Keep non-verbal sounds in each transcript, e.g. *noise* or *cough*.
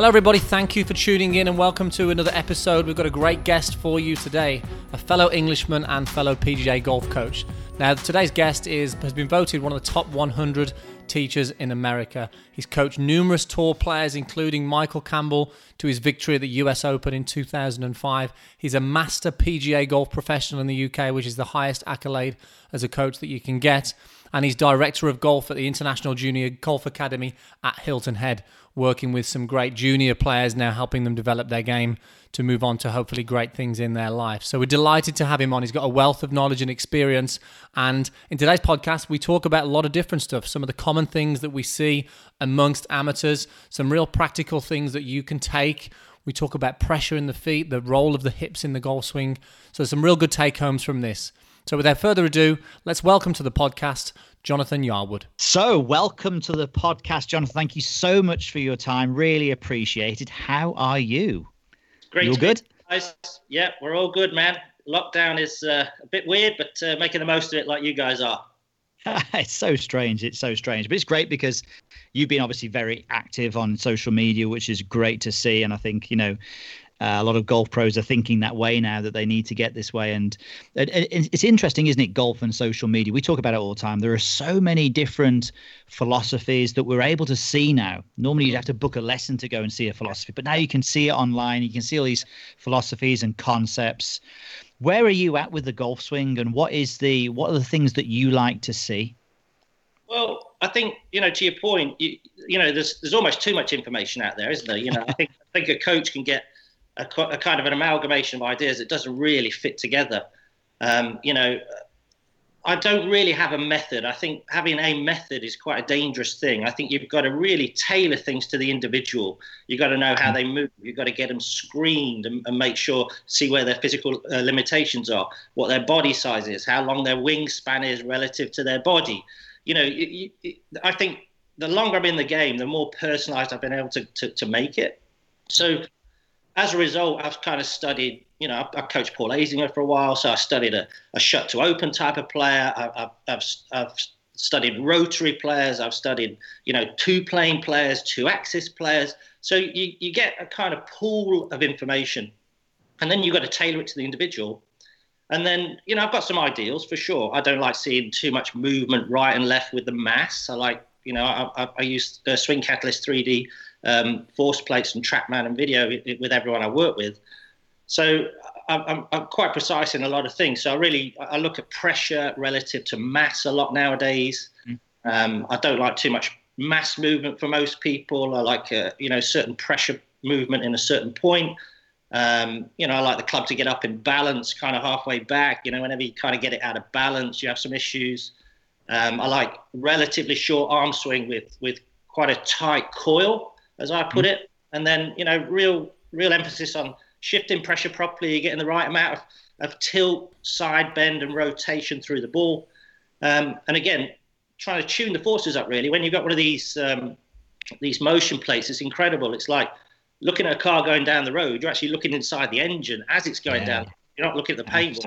Hello, everybody. Thank you for tuning in and welcome to another episode. We've got a great guest for you today, a fellow Englishman and fellow PGA golf coach. Now, today's guest is has been voted one of the top 100 teachers in America. He's coached numerous tour players, including Michael Campbell, to his victory at the US Open in 2005. He's a master PGA golf professional in the UK, which is the highest accolade as a coach that you can get. And he's director of golf at the International Junior Golf Academy at Hilton Head working with some great junior players now, helping them develop their game to move on to hopefully great things in their life. So we're delighted to have him on. He's got a wealth of knowledge and experience. And in today's podcast, we talk about a lot of different stuff, some of the common things that we see amongst amateurs, some real practical things that you can take. We talk about pressure in the feet, the role of the hips in the golf swing. So some real good take homes from this. So without further ado, let's welcome to the podcast Jonathan Yarwood. So, welcome to the podcast, Jonathan. Thank you so much for your time. Really appreciated. How are you? Great. You're good? Guys. Yeah, we're all good, man. Lockdown is uh, a bit weird, but uh, making the most of it like you guys are. *laughs* it's so strange. It's so strange, but it's great because you've been obviously very active on social media, which is great to see. And I think you know uh, a lot of golf pros are thinking that way now that they need to get this way. And it, it, it's interesting, isn't it? Golf and social media. We talk about it all the time. There are so many different philosophies that we're able to see now. Normally, you'd have to book a lesson to go and see a philosophy, but now you can see it online. You can see all these philosophies and concepts. Where are you at with the golf swing, and what is the what are the things that you like to see? Well, I think you know to your point, you, you know, there's there's almost too much information out there, isn't there? You know, I think I think a coach can get a, a, kind of an amalgamation of ideas that doesn't really fit together. Um, you know, I don't really have a method. I think having a method is quite a dangerous thing. I think you've got to really tailor things to the individual. You've got to know how they move. You've got to get them screened and, and make sure, see where their physical uh, limitations are, what their body size is, how long their wingspan is relative to their body. You know, you, you, I think the longer I'm in the game, the more personalized I've been able to, to, to make it. So as a result, I've kind of studied. You know, I, I coached Paul Azinger for a while, so I studied a, a shut to open type of player. I, have I've studied rotary players. I've studied, you know, two plane players, two axis players. So you, you get a kind of pool of information, and then you've got to tailor it to the individual. And then, you know, I've got some ideals for sure. I don't like seeing too much movement right and left with the mass. I like, you know, I, I, I use uh, Swing Catalyst 3D um, force plates and TrackMan and video with everyone I work with. So I'm, I'm, quite precise in a lot of things. So I really I look at pressure relative to mass a lot nowadays. Mm. Um, I don't like too much mass movement for most people. I like a, uh, you know certain pressure movement in a certain point. Um, you know, I like the club to get up in balance, kind of halfway back. You know, whenever you kind of get it out of balance, you have some issues. Um, I like relatively short arm swing with with quite a tight coil as I put mm. it. And then, you know, real real emphasis on shifting pressure properly, you're getting the right amount of, of tilt, side bend, and rotation through the ball. Um, and again, trying to tune the forces up really. When you've got one of these um, these motion plates, it's incredible. It's like looking at a car going down the road. You're actually looking inside the engine as it's going yeah. down. You're not looking at the paint.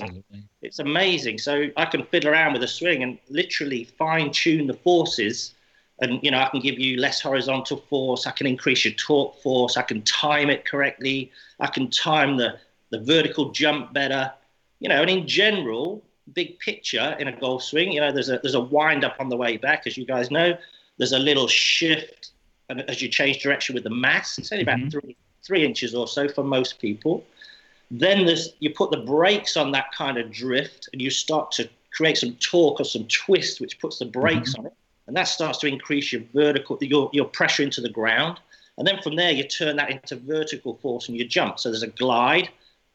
It's amazing. So I can fiddle around with a swing and literally fine tune the forces and you know I can give you less horizontal force. I can increase your torque force. I can time it correctly. I can time the the vertical jump better. You know, and in general, big picture in a golf swing, you know, there's a there's a wind up on the way back, as you guys know. There's a little shift as you change direction with the mass. It's only about mm-hmm. three three inches or so for most people. Then there's you put the brakes on that kind of drift, and you start to create some torque or some twist, which puts the brakes mm-hmm. on it and that starts to increase your vertical your, your pressure into the ground. And then from there you turn that into vertical force and you jump. So there's a glide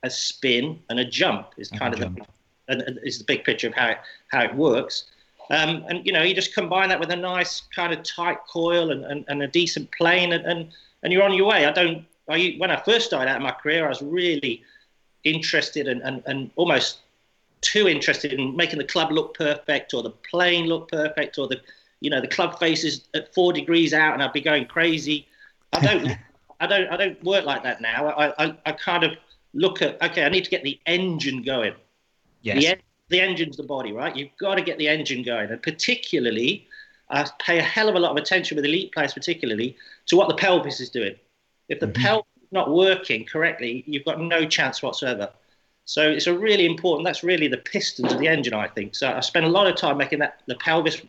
a spin and a jump is kind of the and is the big picture of how it how it works. Um, and you know you just combine that with a nice kind of tight coil and, and, and a decent plane and, and and you're on your way. I don't I, when i first started out in my career i was really interested and, and, and almost too interested in making the club look perfect or the plane look perfect or the you know the club faces at four degrees out and I'd be going crazy. I don't *laughs* I don't I don't work like that now. I, I, I kind of look at okay, I need to get the engine going. Yes. The, the engine's the body, right? You've got to get the engine going, and particularly, I pay a hell of a lot of attention with elite players, particularly to what the pelvis is doing. If the mm-hmm. pelvis is not working correctly, you've got no chance whatsoever. So it's a really important. That's really the pistons of the engine, I think. So I spend a lot of time making that the pelvis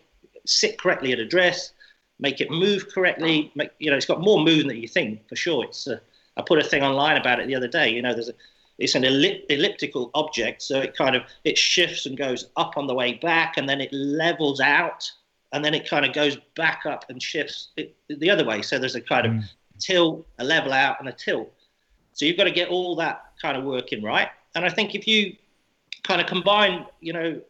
sit correctly at address, make it move correctly. Make, you know, it's got more movement than you think for sure. It's. A, I put a thing online about it the other day. You know, there's a, it's an elliptical object, so it kind of it shifts and goes up on the way back, and then it levels out, and then it kind of goes back up and shifts it, the other way. So there's a kind of mm. tilt, a level out, and a tilt. So you've got to get all that kind of working right and I think if you kind of combine, you know,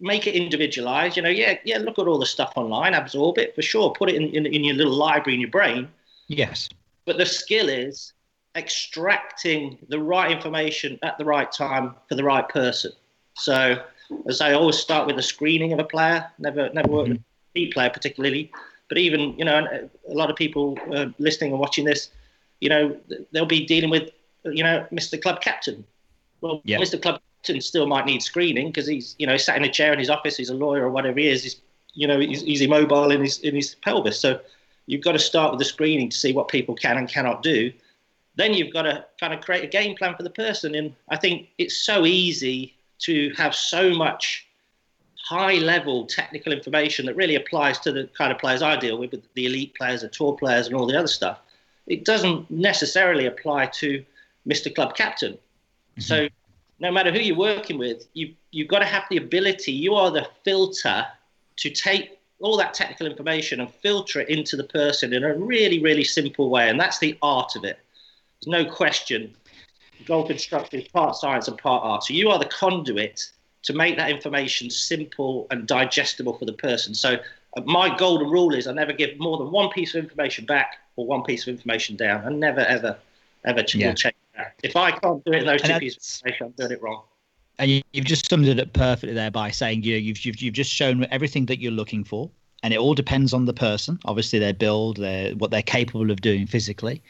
make it individualized, you know, yeah, yeah, look at all the stuff online, absorb it for sure, put it in, in, in your little library in your brain. Yes. But the skill is extracting the right information at the right time for the right person. So, as I always start with the screening of a player, never never work mm-hmm. with a player particularly, but even you know a lot of people uh, listening and watching this, you know they'll be dealing with you know Mr. Club Captain, well, yeah. Mr. Clubton still might need screening because he's, you know, sat in a chair in his office. He's a lawyer or whatever he is. He's, you know, he's, he's immobile in his in his pelvis. So you've got to start with the screening to see what people can and cannot do. Then you've got to kind of create a game plan for the person. And I think it's so easy to have so much high level technical information that really applies to the kind of players I deal with, with the elite players, the tour players, and all the other stuff. It doesn't necessarily apply to Mr. Club Captain. Mm-hmm. So no matter who you're working with, you you've got to have the ability. You are the filter to take all that technical information and filter it into the person in a really really simple way, and that's the art of it. There's no question. Golf instruction is part science and part art. So you are the conduit to make that information simple and digestible for the person. So uh, my golden rule is I never give more than one piece of information back or one piece of information down. I never ever ever yeah. change if I can't do it in those two pieces I'm doing it wrong. And you, have just summed it up perfectly there by saying you you've, you've you've just shown everything that you're looking for, and it all depends on the person. Obviously, their build, their what they're capable of doing physically.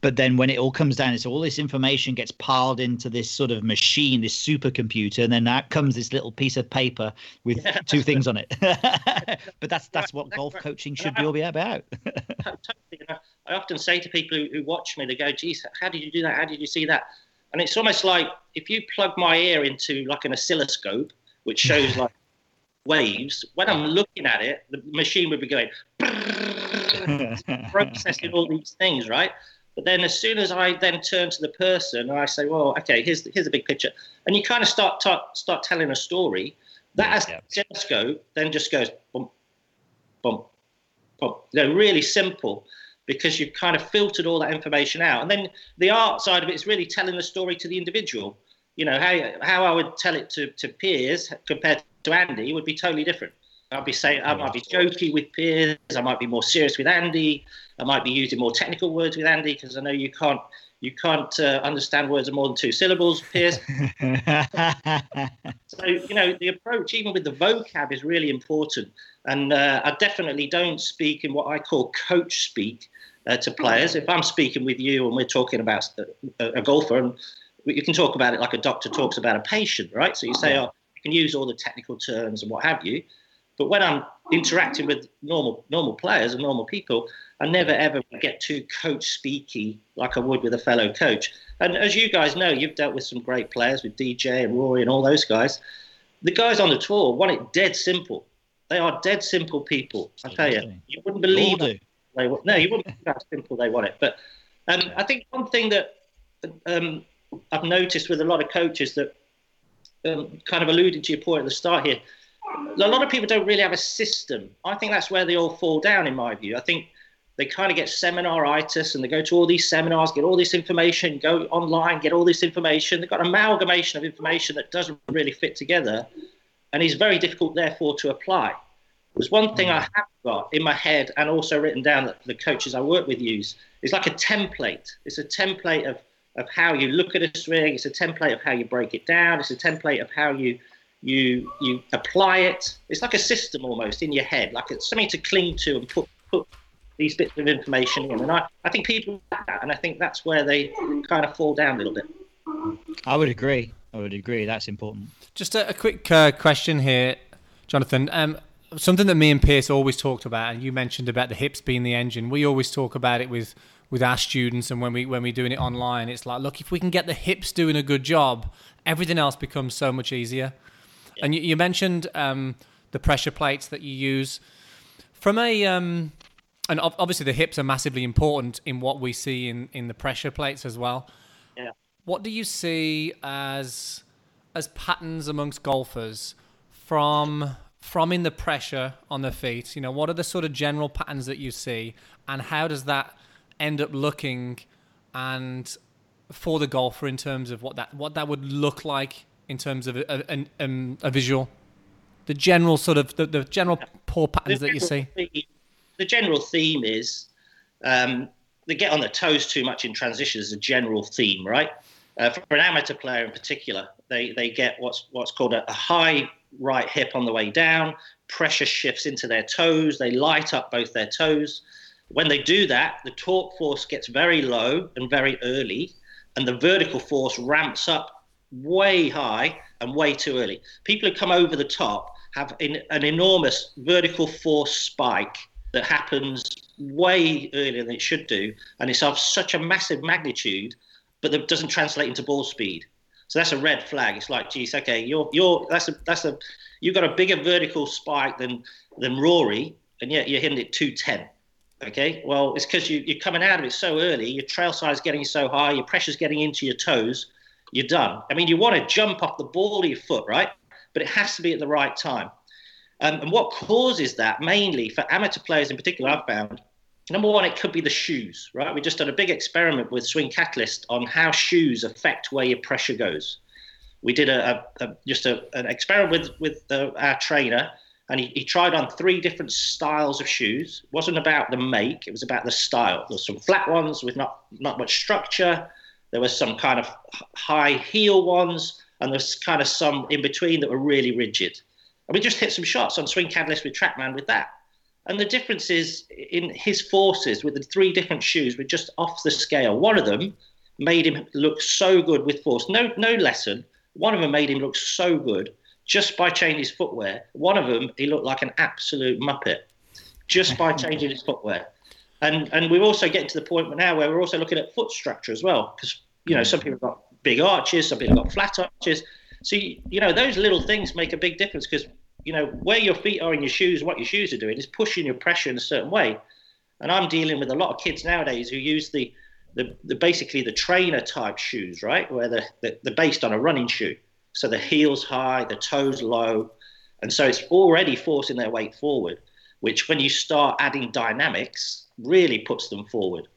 But then when it all comes down, it's all this information gets piled into this sort of machine, this supercomputer, and then out comes this little piece of paper with yeah, *laughs* two things on it. *laughs* but that's that's what golf coaching should be about. *laughs* I often say to people who, who watch me, they go, "Geez, how did you do that? How did you see that?" And it's almost like if you plug my ear into like an oscilloscope, which shows like waves. When I'm looking at it, the machine would be going processing all these things, right? But then as soon as I then turn to the person and I say, well, okay, here's the, here's a big picture, and you kind of start ta- start telling a story, that yeah. oscilloscope then just goes bump, bump, bump. They're really simple because you've kind of filtered all that information out. And then the art side of it is really telling the story to the individual. You know, how, how I would tell it to, to Piers compared to Andy would be totally different. I'd be saying I might be joking with Piers. I might be more serious with Andy. I might be using more technical words with Andy because I know you can't you can't uh, understand words of more than two syllables, Piers. *laughs* so you know the approach, even with the vocab, is really important. And uh, I definitely don't speak in what I call coach speak uh, to players. If I'm speaking with you and we're talking about a, a golfer, and you can talk about it like a doctor talks about a patient, right? So you say, oh, you can use all the technical terms and what have you. But when I'm interacting with normal normal players and normal people, I never ever get too coach speaky like I would with a fellow coach. And as you guys know, you've dealt with some great players with DJ and Rory and all those guys. The guys on the tour want it dead simple. They are dead simple people. I tell you, you wouldn't believe it. They want, no, you wouldn't believe how simple they want it. But um, I think one thing that um, I've noticed with a lot of coaches that um, kind of alluded to your point at the start here a lot of people don't really have a system. I think that's where they all fall down, in my view. I think they kind of get seminaritis and they go to all these seminars, get all this information, go online, get all this information. They've got an amalgamation of information that doesn't really fit together and is very difficult, therefore, to apply. There's one thing I have got in my head and also written down that the coaches I work with use. It's like a template. It's a template of, of how you look at a swing. It's a template of how you break it down. It's a template of how you you you apply it. It's like a system almost in your head, like it's something to cling to and put put these bits of information in. And I, I think people that, and I think that's where they kind of fall down a little bit. I would agree. I would agree. That's important. Just a, a quick uh, question here, Jonathan. Um, something that me and Piers always talked about, and you mentioned about the hips being the engine. We always talk about it with with our students and when we when we're doing it online. It's like, look, if we can get the hips doing a good job, everything else becomes so much easier. Yeah. And you, you mentioned um, the pressure plates that you use from a um, and obviously the hips are massively important in what we see in in the pressure plates as well. Yeah. What do you see as as patterns amongst golfers from from in the pressure on the feet? You know, what are the sort of general patterns that you see, and how does that end up looking, and for the golfer in terms of what that what that would look like in terms of a, a, a, um, a visual, the general sort of the, the general poor patterns that you see. the general theme is um, they get on their toes too much in transition as a general theme, right? Uh, for an amateur player in particular, they, they get what's what's called a, a high right hip on the way down. Pressure shifts into their toes. They light up both their toes. When they do that, the torque force gets very low and very early, and the vertical force ramps up way high and way too early. People who come over the top have in, an enormous vertical force spike that happens way earlier than it should do, and it's of such a massive magnitude, but that doesn't translate into ball speed. So that's a red flag. It's like, geez, okay, you're you're that's a that's a you've got a bigger vertical spike than than Rory, and yet you're hitting it 210. Okay, well, it's because you, you're coming out of it so early, your trail size is getting so high, your pressure's getting into your toes, you're done. I mean, you want to jump off the ball of your foot, right? But it has to be at the right time. Um, and what causes that, mainly for amateur players in particular, I've found, number one, it could be the shoes, right? We just done a big experiment with Swing Catalyst on how shoes affect where your pressure goes. We did a, a, a just a, an experiment with with the, our trainer, and he, he tried on three different styles of shoes. It wasn't about the make; it was about the style. There's some flat ones with not not much structure. There were some kind of high heel ones, and there's kind of some in between that were really rigid. And we just hit some shots on Swing Catalyst with Trackman with that. And the difference is in his forces with the three different shoes were just off the scale. One of them made him look so good with force. No, no lesson. One of them made him look so good just by changing his footwear. One of them, he looked like an absolute muppet just by *laughs* changing his footwear. And and we're also getting to the point now where we're also looking at foot structure as well, because you know some people have got big arches, some people have got flat arches. So you, you know those little things make a big difference because you know, where your feet are in your shoes, what your shoes are doing is pushing your pressure in a certain way. And I'm dealing with a lot of kids nowadays who use the, the, the basically the trainer type shoes, right? Where they're, they're based on a running shoe. So the heels high, the toes low. And so it's already forcing their weight forward, which when you start adding dynamics, really puts them forward.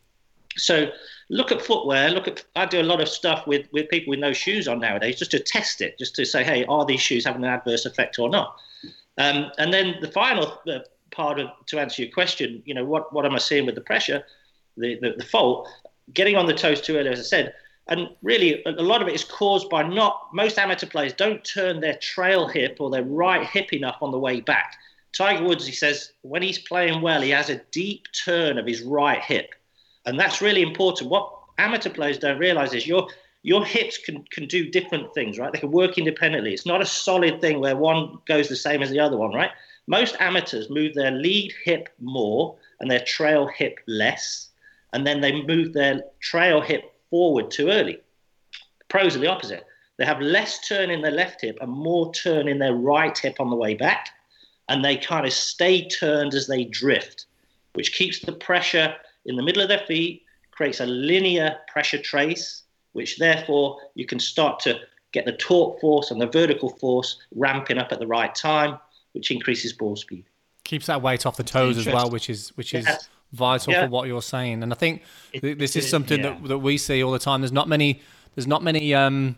So look at footwear. Look at I do a lot of stuff with with people with no shoes on nowadays, just to test it, just to say, hey, are these shoes having an adverse effect or not? Um, and then the final uh, part of to answer your question, you know, what what am I seeing with the pressure, the the, the fault, getting on the toes too early, as I said. And really, a lot of it is caused by not most amateur players don't turn their trail hip or their right hip enough on the way back. Tiger Woods, he says, when he's playing well, he has a deep turn of his right hip and that's really important. What amateur players don't realize is your your hips can, can do different things, right? They can work independently. It's not a solid thing where one goes the same as the other one, right? Most amateurs move their lead hip more and their trail hip less, and then they move their trail hip forward too early. Pros are the opposite. They have less turn in their left hip and more turn in their right hip on the way back, and they kind of stay turned as they drift, which keeps the pressure in the middle of their feet, creates a linear pressure trace, which therefore you can start to get the torque force and the vertical force ramping up at the right time, which increases ball speed. Keeps that weight off the toes as well, which is which is vital yeah. for what you're saying. And I think it, this is something yeah. that, that we see all the time. There's not many there's not many um,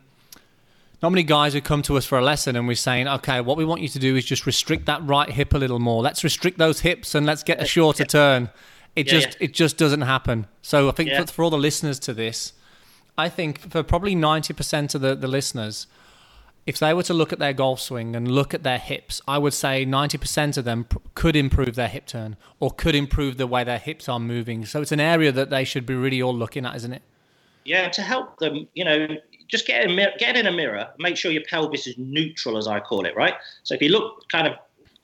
not many guys who come to us for a lesson and we're saying, okay, what we want you to do is just restrict that right hip a little more. Let's restrict those hips and let's get a shorter yeah. turn. It yeah, just yeah. it just doesn't happen. So I think for, for all the listeners to this, I think for probably ninety percent of the, the listeners, if they were to look at their golf swing and look at their hips, I would say ninety percent of them pr- could improve their hip turn or could improve the way their hips are moving. So it's an area that they should be really all looking at, isn't it? Yeah, to help them, you know, just get in, get in a mirror, make sure your pelvis is neutral, as I call it, right? So if you look kind of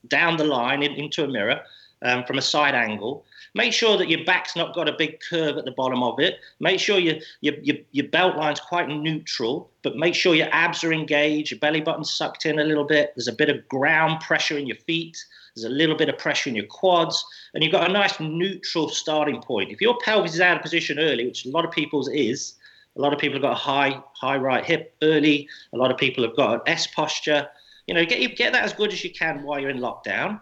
down the line in, into a mirror, um, from a side angle. Make sure that your back's not got a big curve at the bottom of it. Make sure your, your, your, your belt line's quite neutral, but make sure your abs are engaged, your belly button's sucked in a little bit. There's a bit of ground pressure in your feet. There's a little bit of pressure in your quads, and you've got a nice neutral starting point. If your pelvis is out of position early, which a lot of people's is, a lot of people have got a high high right hip early. A lot of people have got an S posture. You know, get get that as good as you can while you're in lockdown.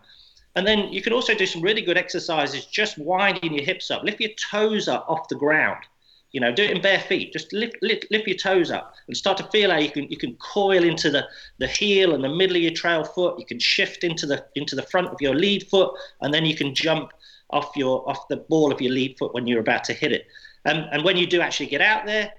And then you can also do some really good exercises just winding your hips up. Lift your toes up off the ground. You know, do it in bare feet. Just lift, lift, lift your toes up and start to feel how you can you can coil into the, the heel and the middle of your trail foot. You can shift into the into the front of your lead foot, and then you can jump off your off the ball of your lead foot when you're about to hit it. Um, and when you do actually get out there,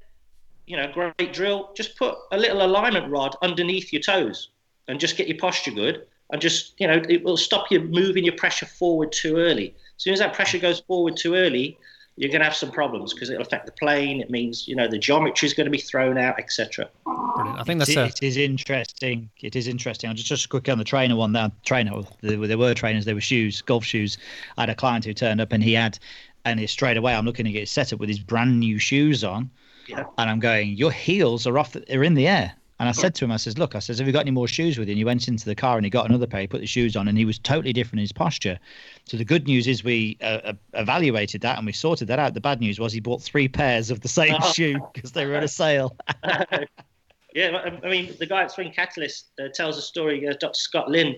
you know, great drill. Just put a little alignment rod underneath your toes and just get your posture good. And just, you know, it will stop you moving your pressure forward too early. As soon as that pressure goes forward too early, you're going to have some problems because it'll affect the plane. It means, you know, the geometry is going to be thrown out, etc. I think that's it, a... it is interesting. It is interesting. I'll just just quickly on the trainer one. That trainer, there were trainers. There were shoes, golf shoes. I had a client who turned up and he had, and he straight away I'm looking to get set up with his brand new shoes on yeah. And I'm going, your heels are off, the, are in the air. And I said to him, I says, look, I says, have you got any more shoes with you? And he went into the car and he got another pair. He put the shoes on, and he was totally different in his posture. So the good news is we uh, uh evaluated that and we sorted that out. The bad news was he bought three pairs of the same oh. shoe because they were at a sale. *laughs* yeah, I mean, the guy at Swing Catalyst uh, tells a story. Uh, Dr. Scott Lynn,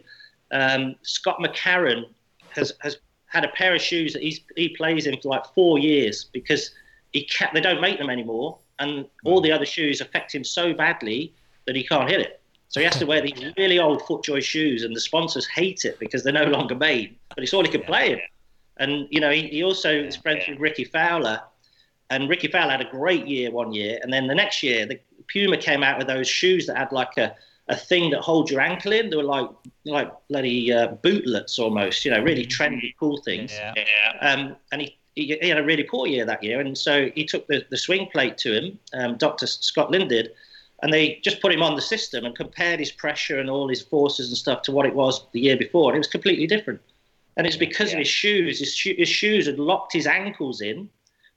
um, Scott McCarron has has had a pair of shoes that he's, he plays in for like four years because he can't, they don't make them anymore, and all the other shoes affect him so badly that he can't hit it. So he has to wear these *laughs* really old FootJoy shoes, and the sponsors hate it because they're no longer made. But it's all he can play in. And you know, he, he also is friends with Rickie Fowler, and Rickie Fowler had a great year one year, and then the next year, the Puma came out with those shoes that had like a a thing that holds your ankle in. They were like like bloody uh, bootlets almost, you know, really trendy, cool things. Yeah. Um, and he he, he, had a really poor year that year, and so he took the, the swing plate to him, um, Dr. Scott Lynn did, and they just put him on the system and compared his pressure and all his forces and stuff to what it was the year before, and it was completely different. And it's because yeah. of his shoes. His, his shoes had locked his ankles in,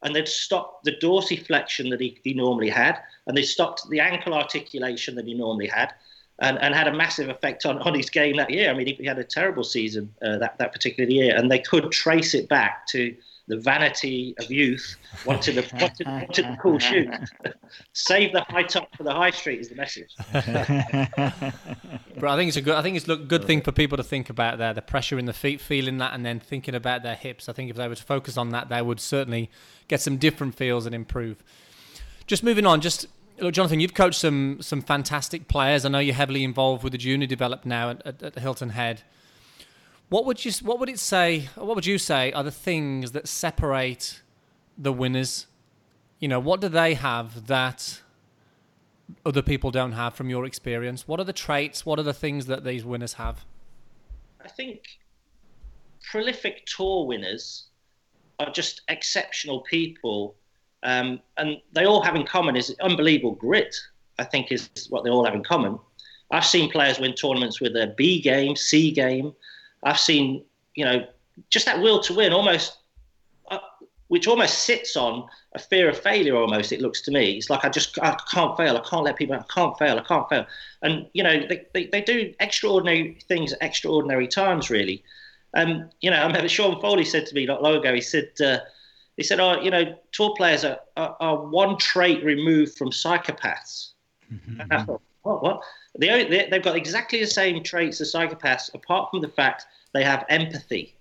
and they'd stopped the dorsiflexion that he, he normally had, and they stopped the ankle articulation that he normally had. And, and had a massive effect on, on his game that year. I mean, he, he had a terrible season uh, that, that particular year, and they could trace it back to the vanity of youth, wanted the, wanted, wanted the cool shoes. *laughs* Save the high top for the high street is the message. but I think it's a good. I think it's a good thing for people to think about there. The pressure in the feet, feeling that, and then thinking about their hips. I think if they were to focus on that, they would certainly get some different feels and improve. Just moving on, just Look, Jonathan, you've coached some some fantastic players. I know you're heavily involved with the junior develop now at, at, at Hilton Head. What would you What would it say? What would you say are the things that separate the winners? You know, what do they have that other people don't have from your experience? What are the traits? What are the things that these winners have? I think prolific tour winners are just exceptional people, um, and they all have in common is unbelievable grit. I think is what they all have in common. I've seen players win tournaments with a B game, C game, I've seen, you know, just that will to win almost, uh, which almost sits on a fear of failure almost, it looks to me. It's like, I just, I can't fail. I can't let people, I can't fail. I can't fail. And, you know, they, they, they do extraordinary things at extraordinary times, really. Um, you know, I remember Sean Foley said to me not long ago, he said, uh, he said, oh, you know, tour players are, are, are one trait removed from psychopaths. Mm-hmm. And I thought, what, what? They, they've got exactly the same traits as psychopaths, apart from the fact they have empathy.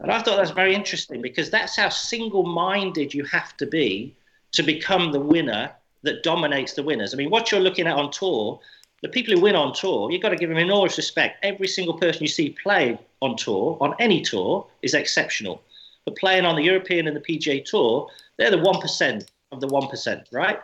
And I thought that's very interesting because that's how single minded you have to be to become the winner that dominates the winners. I mean, what you're looking at on tour, the people who win on tour, you've got to give them enormous respect. Every single person you see play on tour, on any tour, is exceptional. But playing on the European and the PGA Tour, they're the 1% of the 1%, right?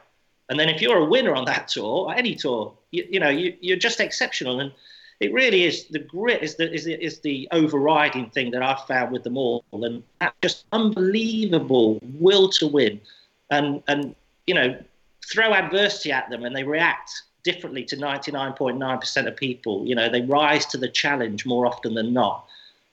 And then if you're a winner on that tour, or any tour, you, you know, you, you're just exceptional. And it really is the grit is the, is the is the overriding thing that I've found with them all, and just unbelievable will to win, and and you know throw adversity at them and they react differently to 99.9% of people. You know they rise to the challenge more often than not,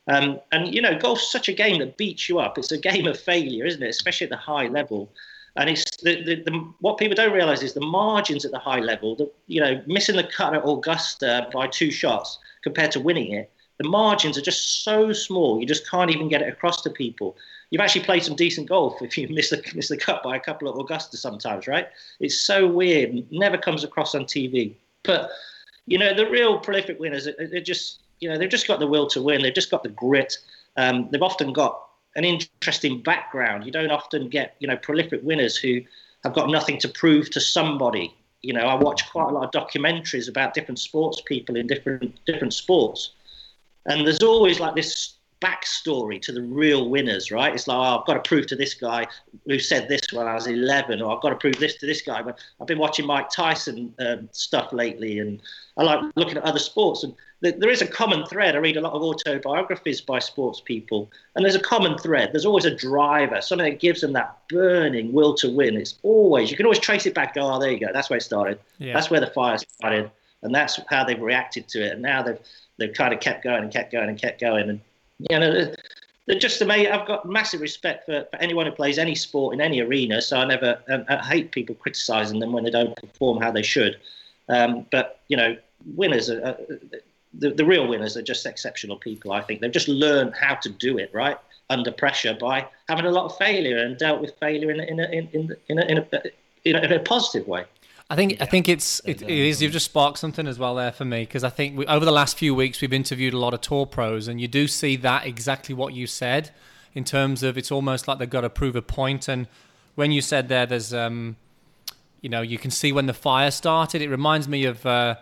Um, and you know, golf's such a game that beats you up. It's a game of failure, isn't it? Especially at the high level. And it's the, the, the, what people don't realise is the margins at the high level. The, you know, missing the cut at Augusta by two shots compared to winning it, the margins are just so small. You just can't even get it across to people. You've actually played some decent golf if you *laughs* miss the miss the cut by a couple of Augusta sometimes, right? It's so weird. Never comes across on TV. But you know, the real prolific winners, they're just you know they've just got the will to win. They've just got the grit. Um, they've often got an interesting background. You don't often get, you know, prolific winners who have got nothing to prove to somebody. You know, I watch quite a lot of documentaries about different sports people in different different sports, and there's always like this backstory to the real winners, right? It's like, oh, I've got to prove to this guy who said this when I was 11, or I've got to prove this to this guy. But I've been watching Mike Tyson um, stuff lately, and I like looking at other sports. And there is a common thread. I read a lot of autobiographies by sports people, and there's a common thread. There's always a driver, something that gives them that burning will to win. It's always you can always trace it back. Oh, there you go. That's where it started. Yeah. That's where the fire started, and that's how they've reacted to it. And now they've they've kind of kept going and kept going and kept going. And you know, they're just amazing. I've got massive respect for, for anyone who plays any sport in any arena. So I never I hate people criticising them when they don't perform how they should. Um, but you know, winners are, are the, the real winners are just exceptional people. I think they've just learned how to do it right under pressure by having a lot of failure and dealt with failure in a, in a, in, in, in, a, in, a, in, a, in a positive way. I think I think it's it, it is. You've just sparked something as well there for me because I think we, over the last few weeks we've interviewed a lot of tour pros and you do see that exactly what you said in terms of it's almost like they've got to prove a point and when you said there there's um you know you can see when the fire started it reminds me of uh,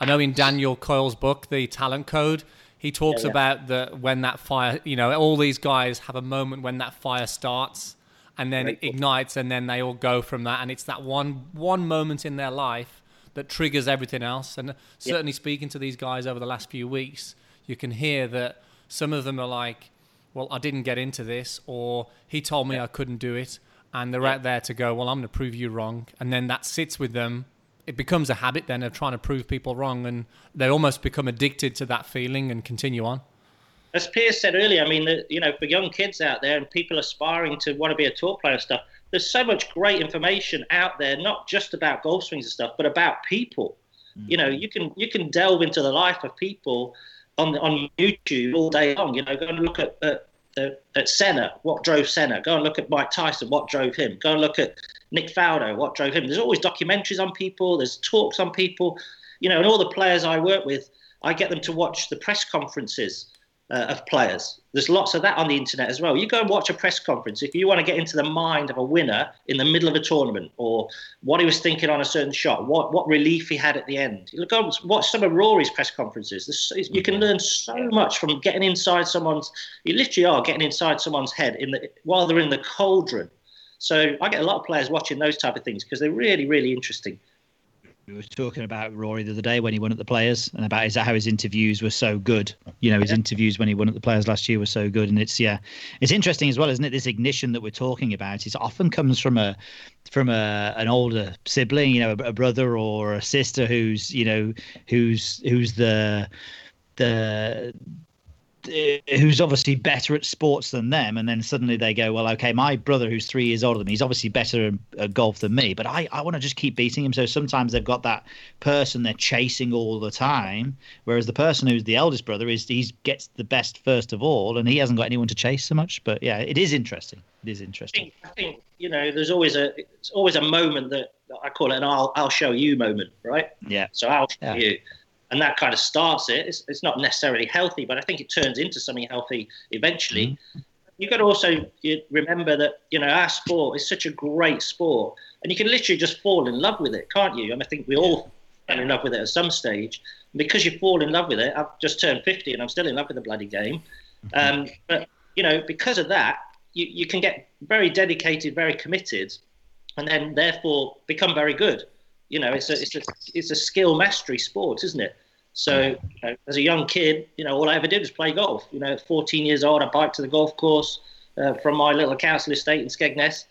I know in Daniel Coyle's book, The Talent Code, he talks yeah, yeah. about the when that fire, you know, all these guys have a moment when that fire starts and then it ignites and then they all go from that. And it's that one one moment in their life that triggers everything else. And certainly yeah. speaking to these guys over the last few weeks, you can hear that some of them are like, well, I didn't get into this or he told me I couldn't do it and they're out there to go, well, I'm going to prove you wrong. And then that sits with them it becomes a habit then of trying to prove people wrong, and they almost become addicted to that feeling and continue on. As Piers said earlier, I mean, the, you know, for young kids out there and people aspiring to want to be a tour player and stuff, there's so much great information out there, not just about golf swings and stuff, but about people. Mm-hmm. You know, you can you can delve into the life of people on on YouTube all day long. You know, go and look at, at at Senna, what drove Senna. Go and look at Mike Tyson, what drove him. Go and look at Nick Faldo, what drove him. There's always documentaries on people, there's talks on people, you know, and all the players I work with, I get them to watch the press conferences uh, of players. There's lots of that on the internet as well. You go and watch a press conference if you want to get into the mind of a winner in the middle of a tournament or what he was thinking on a certain shot, what what relief he had at the end. You go and watch some of Rory's press conferences. you can learn so much from getting inside someone's. You literally are getting inside someone's head in the while they're in the cauldron so I get a lot of players watching those type of things because they're really, really interesting. We were talking about Rory the other day when he won at the Players, and about his, how his interviews were so good. You know, his yeah. interviews when he won at the Players last year were so good, and it's yeah, it's interesting as well, isn't it? This ignition that we're talking about, it often comes from a from a an older sibling, you know, a, a brother or a sister who's you know who's who's the the Uh, who's obviously better at sports than them, and then suddenly they go, well, okay, my brother who's three years older than me, he's obviously better at golf than me, but I, I want to just keep beating him. So sometimes they've got that person they're chasing all the time, whereas the person who's the eldest brother is he gets the best first of all, and he hasn't got anyone to chase so much. But yeah, it is interesting. It is interesting. I think, I think you know, there's always a it's always a moment that I call it an I'll I'll show you moment, right? Yeah. So I'll show yeah. you and that kind of starts it. It's, it's not necessarily healthy, but I think it turns into something healthy eventually. Mm-hmm. You've got to also remember that you know our sport is such a great sport, and you can literally just fall in love with it, can't you? I, mean, I think we all fell in love with it at some stage. And because you fall in love with it, I've just turned 50 and I'm still in love with the bloody game. Mm-hmm. Um, but you know, because of that, you, you can get very dedicated, very committed, and then therefore become very good. You know, it's a it's a it's a skill mastery sport, isn't it? So you know, as a young kid, you know, all I ever did was play golf. You know, at 14 years old, I biked to the golf course uh, from my little council estate in Skegness.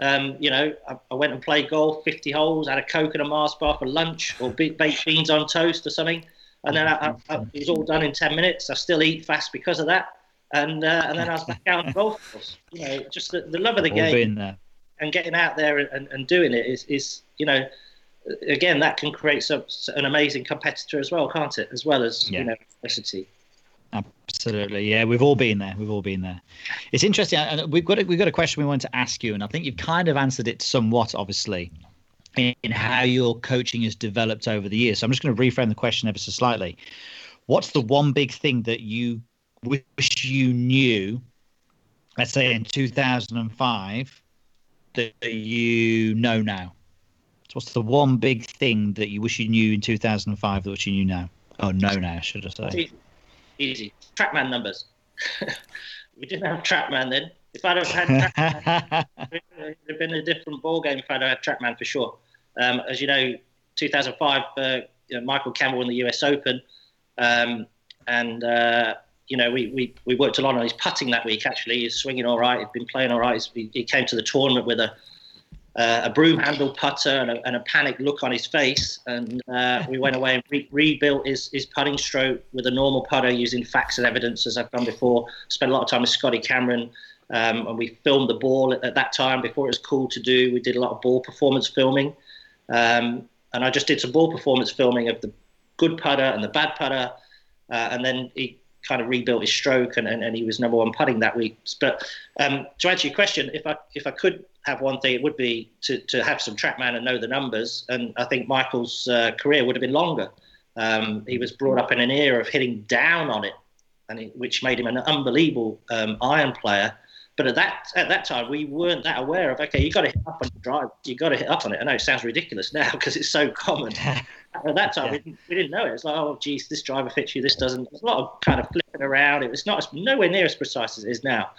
Um, you know, I, I, went and played golf, 50 holes, had a Coke and a Mars bar for lunch, or baked beans on toast or something. And then I, I, it was all done in 10 minutes. I still eat fast because of that. and uh, and then I was back out on the golf course. You know, just the, the love of the All game there. and getting out there and, and doing it is, is you know again that can create some, an amazing competitor as well can't it as well as Yeah. you know Absolutely, yeah. We've all been there. We've all been there. It's interesting. We've got a, we've got a question we want to ask you, and I think you've kind of answered it somewhat, obviously, in, in how your coaching has developed over the years. So I'm just going to reframe the question ever so slightly. What's the one big thing that you wish you knew? Let's say in 2005 that you know now. So what's the one big thing that you wish you knew in 2005 that you knew now? Oh, no, now should I say? easy, easy. trackman numbers *laughs* we didn't have trackman then if I'd have had trackman, *laughs* it would have been a different ball game if I'd have had trackman for sure um, as you know 2005 uh, you know, Michael Campbell won the US Open um, and uh, you know, we, we, we worked a lot on his putting that week. Actually, he's swinging all right. He's been playing all right. He, he came to the tournament with a uh, a broom handle putter and a, and a panicked look on his face. And uh, we went away and re- rebuilt his, his putting stroke with a normal putter using facts and evidence, as I've done before. Spent a lot of time with Scotty Cameron. Um, and we filmed the ball at, at, that time before it was cool to do. We did a lot of ball performance filming. Um, and I just did some ball performance filming of the good putter and the bad putter. Uh, and then he kind of rebuilt his stroke and, and, and he was number one putting that week. But um, to answer your question, if I if I could have one thing, it would be to, to have some trackman and know the numbers. And I think Michael's uh, career would have been longer. Um, he was brought up in an era of hitting down on it, and it, which made him an unbelievable um, iron player. But at that at that time, we weren't that aware of. Okay, you got to hit up on your drive. You got to hit up on it. I know it sounds ridiculous now because it's so common. *laughs* at that time, yeah. we, didn't, we didn't know it. It's like, oh, geez, this driver fits you. This doesn't. There's a lot of kind of flipping around. It was not as, nowhere near as precise as it is now.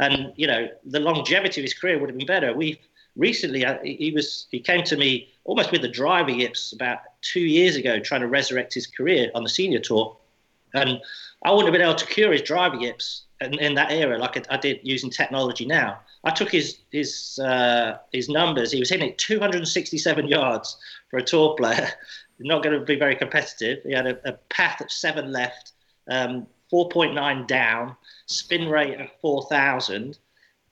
And you know, the longevity of his career would have been better. We recently, uh, he was he came to me almost with the driver yips about two years ago, trying to resurrect his career on the senior tour, and I wouldn't have been able to cure his driver yips in, in that era like I did using technology now. I took his his uh, his numbers. He was hitting it 267 yards for a tour player. *laughs* Not going to be very competitive. He had a, a path of seven left, um, 4.9 down, spin rate of 4,000,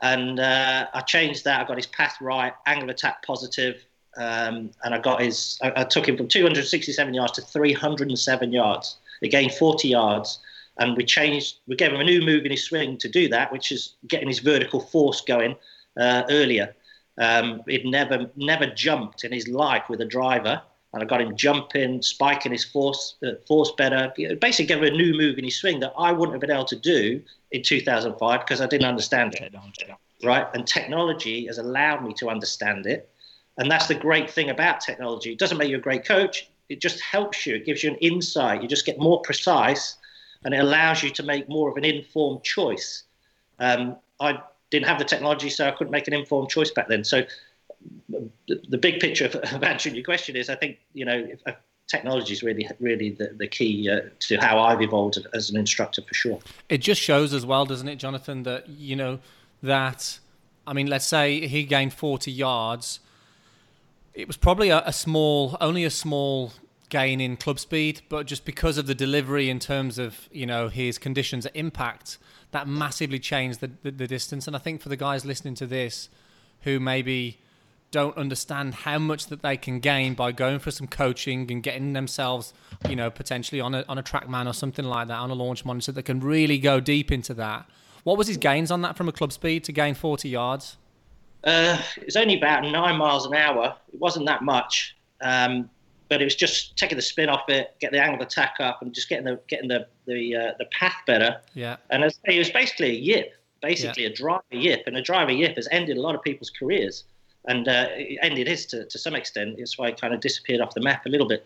and uh, I changed that. I got his path right, angle attack positive, um, and I got his. I, I took him from 267 yards to 307 yards. He gained 40 yards and we changed we gave him a new move in his swing to do that which is getting his vertical force going uh, earlier um, he'd never never jumped in his life with a driver and I got him jumping spiking his force uh, force better basically gave him a new move in his swing that I wouldn't have been able to do in 2005 because I didn't understand it. right? And technology has allowed me to understand it. And that's the great thing about technology. It doesn't make you a great coach. It just helps you. It gives you an insight. You just get more precise and it allows you to make more of an informed choice. Um, I didn't have the technology, so I couldn't make an informed choice back then. So the, the big picture of, *laughs* of, answering your question is, I think you know, if, uh, technology is really, really the, the key uh, to how I've evolved as an instructor for sure. It just shows as well, doesn't it, Jonathan, that you know that. I mean, let's say he gained 40 yards. It was probably a, a small, only a small gain in club speed, but just because of the delivery in terms of you know his conditions at impact, that massively changed the, the, the distance. And I think for the guys listening to this, who maybe don't understand how much that they can gain by going for some coaching and getting themselves, you know, potentially on a on a TrackMan or something like that on a launch monitor that can really go deep into that. What was his gains on that from a club speed to gain 40 yards? Uh, it was only about nine miles an hour. It wasn't that much. Um, but it was just taking the spin off it, get the angle of attack up, and just getting the getting the the uh, the path better. Yeah. And as, it was basically a yip, basically yeah. a driver yip, and a driver yip has ended a lot of people's careers, and uh, it ended his to, to some extent. It's why it kind of disappeared off the map a little bit.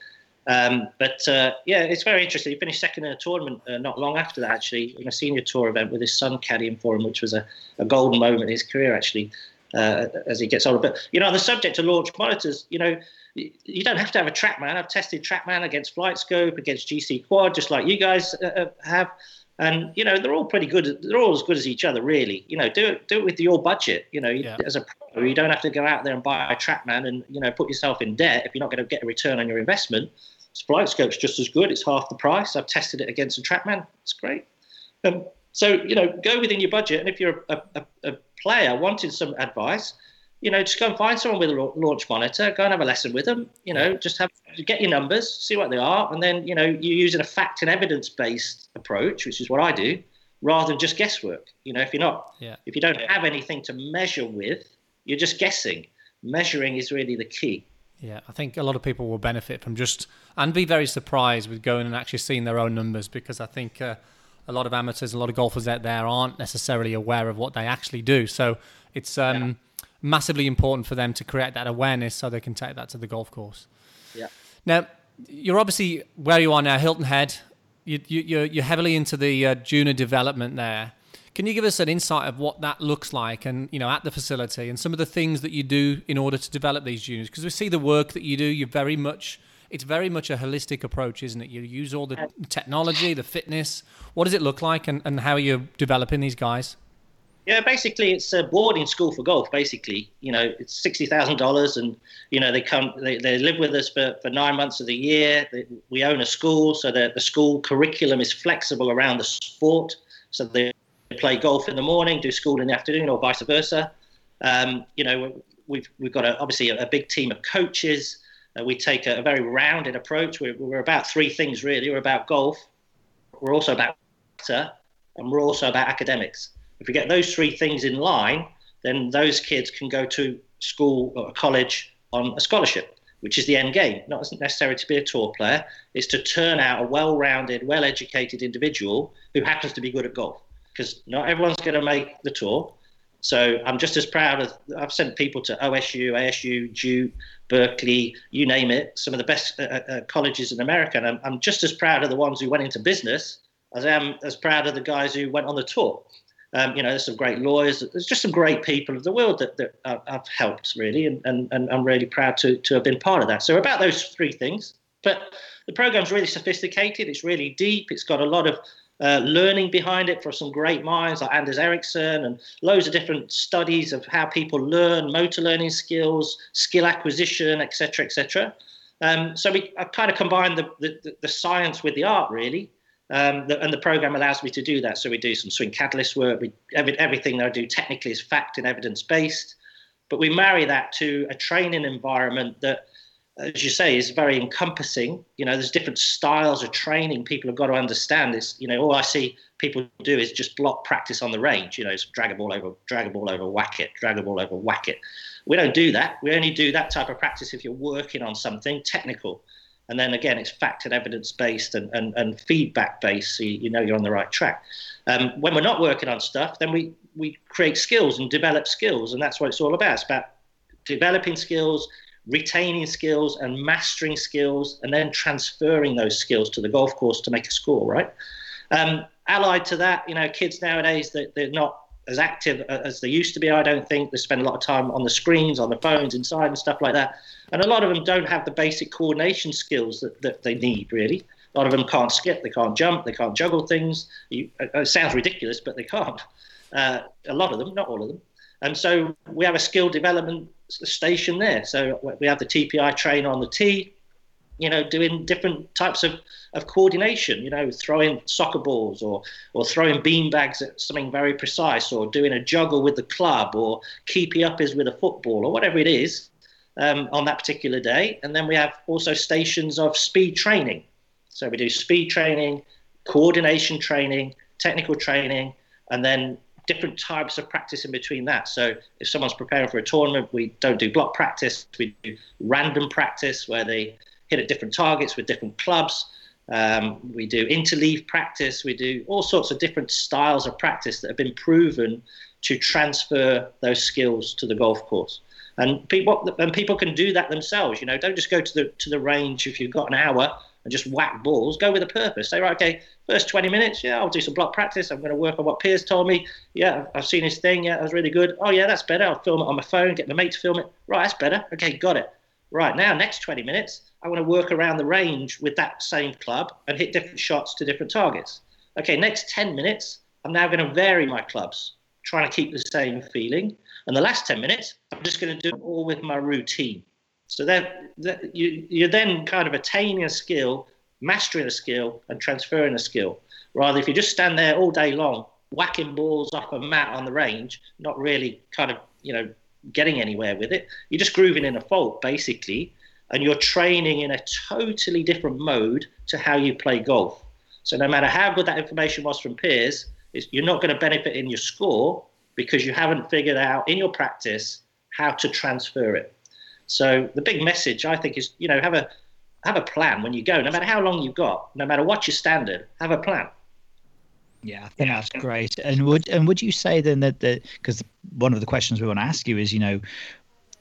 Um, but uh, yeah, it's very interesting. He finished second in a tournament uh, not long after that, actually, in a senior tour event with his son caddying for him, which was a, a golden moment in his career, actually, uh, as he gets older. But you know, on the subject of launch monitors, you know you don't have to have a TrackMan. I've tested TrackMan against FlightScope, against GC Quad, just like you guys uh, have. And you know they're all pretty good. They're all as good as each other, really. You know, do it do it with your budget. You know, yeah. as a pro, you don't have to go out there and buy a TrackMan and you know put yourself in debt if you're not going to get a return on your investment. FlightScope's just as good. It's half the price. I've tested it against a TrackMan. It's great. Um, So you know, go within your budget, and if you're a, a, a player wanting some advice, you know, just go and find someone with a launch monitor, go and have a lesson with them. You know, just have get your numbers, see what they are, and then you know you're using a fact and evidence based approach, which is what I do, rather than just guesswork. You know, if you're not, yeah. if you don't have anything to measure with, you're just guessing. Measuring is really the key. Yeah, I think a lot of people will benefit from just and be very surprised with going and actually seeing their own numbers because I think uh, a lot of amateurs, a lot of golfers out there aren't necessarily aware of what they actually do. So it's um, yeah. Massively important for them to create that awareness so they can take that to the golf course. Yeah. Now, you're obviously where you are now, Hilton Head. You, you, you're, you're heavily into the uh, junior development there. Can you give us an insight of what that looks like and, you know, at the facility and some of the things that you do in order to develop these juniors? Because we see the work that you do, you're very much, it's very much a holistic approach, isn't it? You use all the technology, the fitness. What does it look like and, and how are you developing these guys? Yeah, basically, it's a boarding school for golf. Basically, you know, it's sixty thousand dollars, and you know they come, they, they live with us for, for nine months of the year. We own a school, so that the school curriculum is flexible around the sport. So they play golf in the morning, do school in the afternoon, or vice versa. Um, you know, we've we've got a, obviously a, a, big team of coaches. Uh, we take a, a, very rounded approach. We're, we're about three things really. We're about golf. We're also about water, and we're also about academics. If we get those three things in line, then those kids can go to school or college on a scholarship, which is the end game. Not necessarily to be a tour player, it's to turn out a well-rounded, well-educated individual who happens to be good at golf because not everyone's going to make the tour. So I'm just as proud of. I've sent people to OSU, ASU, Duke, Berkeley, you name it, some of the best uh, uh, uh, colleges in America. And I'm, I'm, just as proud of the ones who went into business as I am as proud of the guys who went on the tour. Um, you know, there's some great lawyers. There's just some great people of the world that, that I've helped really, and, and, and I'm really proud to, to have been part of that. So about those three things. But the program's really sophisticated. It's really deep. It's got a lot of uh, learning behind it for some great minds like Anders Ericsson and loads of different studies of how people learn, motor learning skills, skill acquisition, etc., etc. Um, so we I kind of combine the, the, the, science with the art, really. Um, the, and the program allows me to do that. So we do some swing catalyst work. We, every, everything that I do technically is fact and evidence based, but we marry that to a training environment that as you say, is very encompassing. You know, there's different styles of training people have got to understand. This, you know, all I see people do is just block practice on the range. You know, drag a ball over, drag a ball over, whack it, drag a ball over, whack it. We don't do that. We only do that type of practice if you're working on something technical. And then again, it's fact and evidence based and, and, and feedback based, so you, you know you're on the right track. Um, when we're not working on stuff, then we, we create skills and develop skills, and that's what it's all about. It's about developing skills, retaining skills and mastering skills and then transferring those skills to the golf course to make a score, right? Um, allied to that, you know, kids nowadays, they, they're not as active as they used to be, I don't think. They spend a lot of time on the screens, on the phones, inside and stuff like that. And a lot of them don't have the basic coordination skills that, that they need, really. A lot of them can't skip, they can't jump, they can't juggle things. You, it sounds ridiculous, but they can't. Uh, a lot of them, not all of them. And so we have a skill development station there. So we have the TPI trainer on the tee, you know, doing different types of, of coordination, you know, throwing soccer balls or, or throwing bean bags at something very precise or doing a juggle with the club or keeping up is with a football or whatever it is um, on that particular day. And then we have also stations of speed training. So we do speed training, coordination training, technical training, and then different types of practice in between that. So if someone's preparing for a tournament, we don't do block practice. We do random practice where they hit at different targets with different clubs. Um, we do interleave practice. We do all sorts of different styles of practice that have been proven to transfer those skills to the golf course. And people and people can do that themselves. You know, don't just go to the to the range if you've got an hour and just whack balls. Go with a purpose. Say, right, okay, first 20 minutes, yeah, I'll do some block practice. I'm going to work on what Piers told me. Yeah, I've seen his thing. Yeah, that was really good. Oh, yeah, that's better. I'll film it on my phone, get my mate to film it. Right, that's better. Okay, got it. Right, now, next 20 minutes, I want to work around the range with that same club and hit different shots to different targets. Okay, next 10 minutes, I'm now going to vary my clubs, trying to keep the same feeling. And the last 10 minutes, I'm just going to do it all with my routine. So that, that you, you're then kind of attaining a skill, mastering a skill, and transferring a skill. Rather, if you just stand there all day long whacking balls off a mat on the range, not really kind of, you know, getting anywhere with it. You're just grooving in a fault, basically, and you're training in a totally different mode to how you play golf. So no matter how good that information was from Piers, you're not going to benefit in your score because you haven't figured out in your practice how to transfer it. So the big message I think is, you know, have a have a plan when you go. No matter how long you've got, no matter what your standard, have a plan. Yeah, I think that's great. And would and would you say then that that because one of the questions we want to ask you is, you know,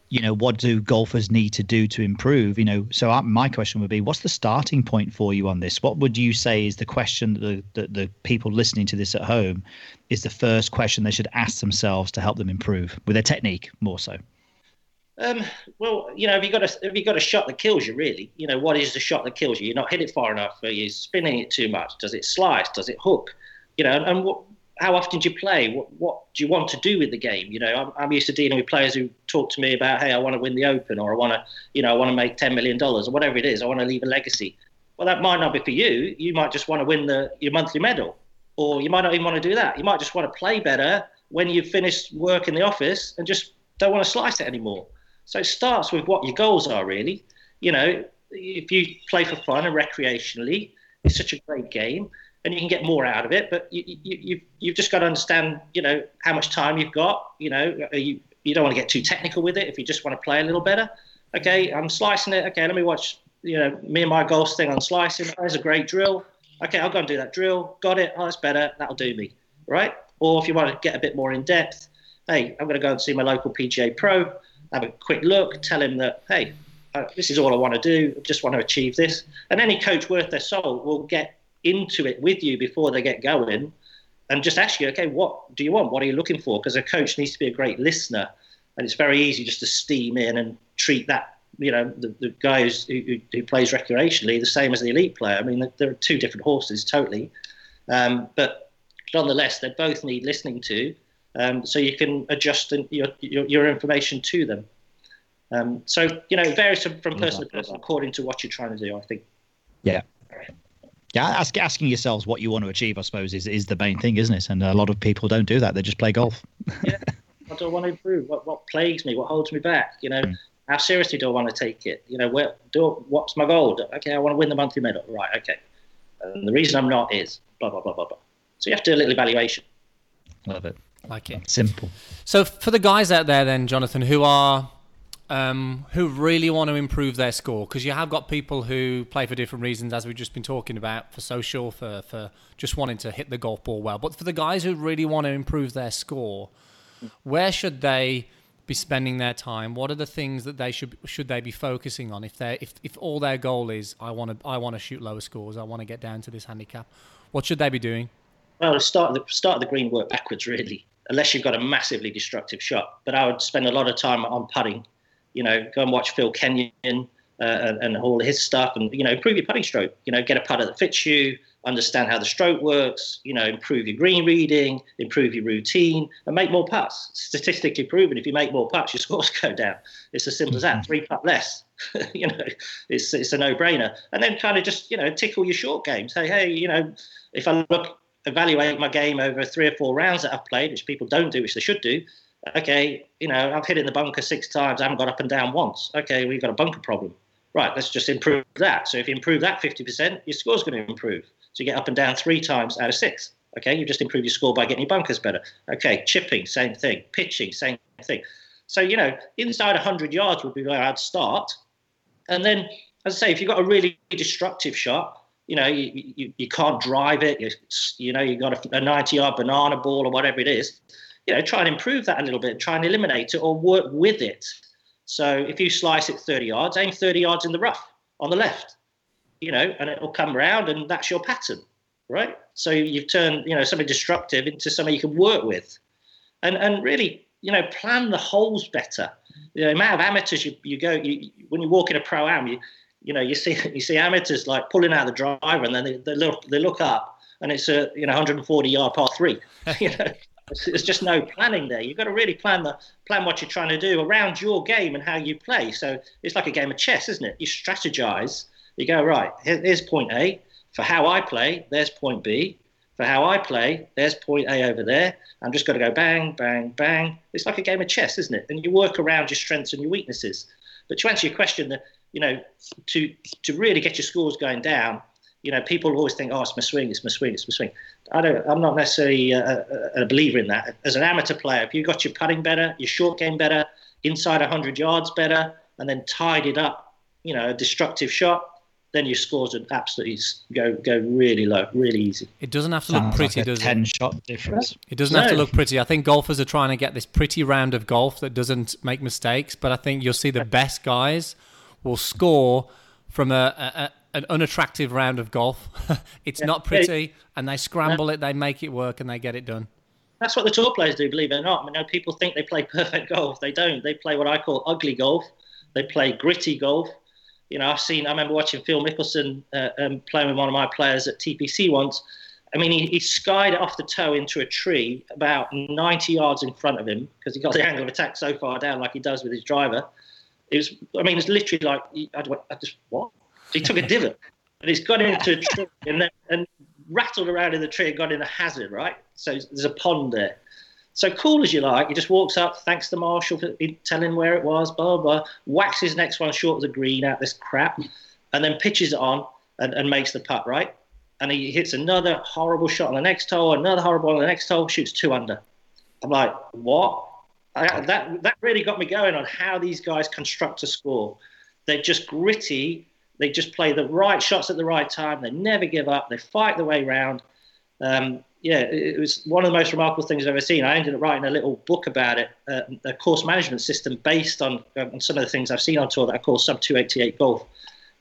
you know, what do golfers need to do to improve? You know, so my question would be, what's the starting point for you on this? What would you say is the question that the, the, the people listening to this at home is the first question they should ask themselves to help them improve with their technique more so? Um, well, you know, have you got a have you got a shot that kills you? Really, you know, what is the shot that kills you? You're not hit it far enough. Are you spinning it too much? Does it slice? Does it hook? You know, and what, how often do you play? What, what do you want to do with the game? You know, I'm, I'm used to dealing with players who talk to me about, hey, I want to win the Open, or I want to, you know, I want to make ten million dollars, or whatever it is. I want to leave a legacy. Well, that might not be for you. You might just want to win the your monthly medal, or you might not even want to do that. You might just want to play better when you've finished work in the office and just don't want to slice it anymore. So it starts with what your goals are, really. You know, if you play for fun and recreationally, it's such a great game and you can get more out of it. But you, you, you've, you've just got to understand, you know, how much time you've got. You know, you, you don't want to get too technical with it if you just want to play a little better. Okay, I'm slicing it. Okay, let me watch, you know, me and my golf thing on slicing. There's a great drill. Okay, I'll go and do that drill. Got it. Oh, that's better. That'll do me. Right? Or if you want to get a bit more in depth, hey, I'm going to go and see my local PGA pro have a quick look, tell him that, hey, uh, this is all I want to do. I just want to achieve this. And any coach worth their salt will get into it with you before they get going and just ask you, okay, what do you want? What are you looking for? Because a coach needs to be a great listener. And it's very easy just to steam in and treat that, you know, the, the guy who, who, plays recreationally the same as the elite player. I mean, there are two different horses totally. Um, but nonetheless, they both need listening to um, so you can adjust your, your, your information to them. Um, so you know, it varies from, from person to person according to what you're trying to do. I think. Yeah. Yeah, ask, asking yourselves what you want to achieve, I suppose, is, is the main thing, isn't it? And a lot of people don't do that; they just play golf. yeah, what do I want to improve? What what plagues me? What holds me back? You know, mm. how seriously do I want to take it? You know, where do what's my goal? Okay, I want to win the monthly medal. Right. Okay. And the reason I'm not is blah blah blah blah blah. So you have to do a little evaluation. Love it. Like it. Simple. So for the guys out there, then Jonathan, who are um, who really want to improve their score, because you have got people who play for different reasons, as we've just been talking about, for social, for for just wanting to hit the golf ball well. But for the guys who really want to improve their score, where should they? be spending their time? What are the things that they should should they be focusing on if they if if all their goal is I want to I want to shoot lower scores, I want to get down to this handicap. What should they be doing? Well, start the start the green work backwards really unless you've got a massively destructive shot. But I would spend a lot of time on putting. You know, go and watch Phil Kenyon uh, and, and, all his stuff, and you know, improve your putting stroke. You know, get a putter that fits you. Understand how the stroke works. You know, improve your green reading, improve your routine, and make more putts. Statistically proven, if you make more putts, your *laughs* scores go down. It's as simple as that. Mm-hmm. Three putt less. *laughs* you know, it's it's a no-brainer. And then kind of just you know tickle your short game. Say, hey, you know, if I look evaluate my game over three or four rounds that I've played, which people don't do, which they should do. Okay, you know, I've hit in the bunker six times, I haven't got up and down once. Okay, we've got a bunker problem. Right, let's just improve that. So if you improve that 50%, your score's going to improve. So you get up and down three times out of six. Okay, you just improve your score by getting your bunkers better. Okay, chipping, same thing. Pitching, same thing. So, you know, inside 100 yards would be where I'd start. And then, as I say, if you've got a really destructive shot, you know, you, you, you can't drive it. You, you know, you've got a, a 90 yard banana ball or whatever it is. You know, try and improve that a little bit, try and eliminate it or work with it. So if you slice it 30 yards, aim 30 yards in the rough on the left, you know, and it will come around and that's your pattern, right? So you've turned, you know, something destructive into something you can work with. And, and really, you know, plan the holes better. The amount of amateurs you, you go, you, when you walk in a pro am, you, you know, you see *laughs* you see amateurs like pulling out the driver, and then they, they look they look up, and it's a you know 140 yard par three. *laughs* you know, there's just no planning there. You've got to really plan the plan what you're trying to do around your game and how you play. So it's like a game of chess, isn't it? You strategize. You go right. here's point A for how I play. There's point B. For how I play, there's point A over there. I'm just going to go bang, bang, bang. It's like a game of chess, isn't it? And you work around your strengths and your weaknesses. But to answer your question, the, you know, to to really get your scores going down, you know, people always think, oh, it's my swing, it's my swing, it's my swing. I don't. I'm not necessarily a, a, a believer in that. As an amateur player, if you got your putting better, your short game better, inside 100 yards better, and then tied it up, you know, a destructive shot, then your scores would absolutely go go really low, really easy. It doesn't have to Sounds look pretty, like does ten it? shot difference. It doesn't no. have to look pretty. I think golfers are trying to get this pretty round of golf that doesn't make mistakes. But I think you'll see the best guys will score from a, a an unattractive round of golf. *laughs* it's yeah. not pretty, and they scramble it, they make it work, and they get it done. That's what the tour players do, believe it or not. I mean, know people think they play *laughs* perfect golf. They don't. They play what I call ugly golf. They play gritty golf you know, I've seen. I remember watching Phil Mickelson uh, um, playing with one of my players at TPC once. I mean, he, he skied it off the toe into a tree about 90 yards in front of him because he got the *laughs* angle of attack so far down, like he does with his driver. It was. I mean, it's literally like I, I just what? He took a *laughs* divot and he's got into a tree and, then, and rattled around in the tree and got in a hazard. Right. So there's a pond there. So cool as you like, he just walks up, thanks the marshal for telling where it was, blah, blah, whacks his next one short of the green out this crap, and then pitches it on and, and makes the putt, right? And he hits another horrible shot on the next hole, another horrible on the next hole, shoots two under. I'm like, what? I, that, that really got me going on how these guys construct a score. They're just gritty. They just play the right shots at the right time. They never give up. They fight the way around. Um, yeah, it was one of the most remarkable things I've ever seen. I ended up writing a little book about it, uh, a course management system based on, on some of the things I've seen on tour that I call Sub 288 Golf.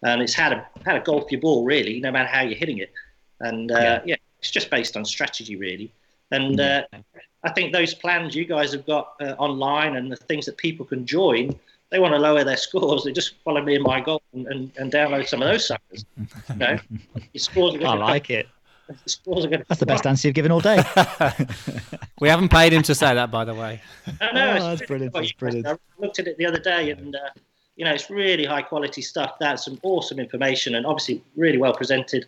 And it's how to, how to golf your ball, really, no matter how you're hitting it. And uh, yeah. yeah. it's just based on strategy, really. And uh, I think those plans you guys have got uh, online and the things that people can join, they want to lower their scores. They just follow me in my golf and, and, and download some of those suckers. You know, your scores *laughs* I like it. scores are good That's the best answer you've given all day. *laughs* *laughs* we haven't paid him to say that, by the way. No, no, oh, that's brilliant. That's brilliant. I looked at it the other day, and uh, you know, it's really high quality stuff. That's some awesome information, and obviously really well presented,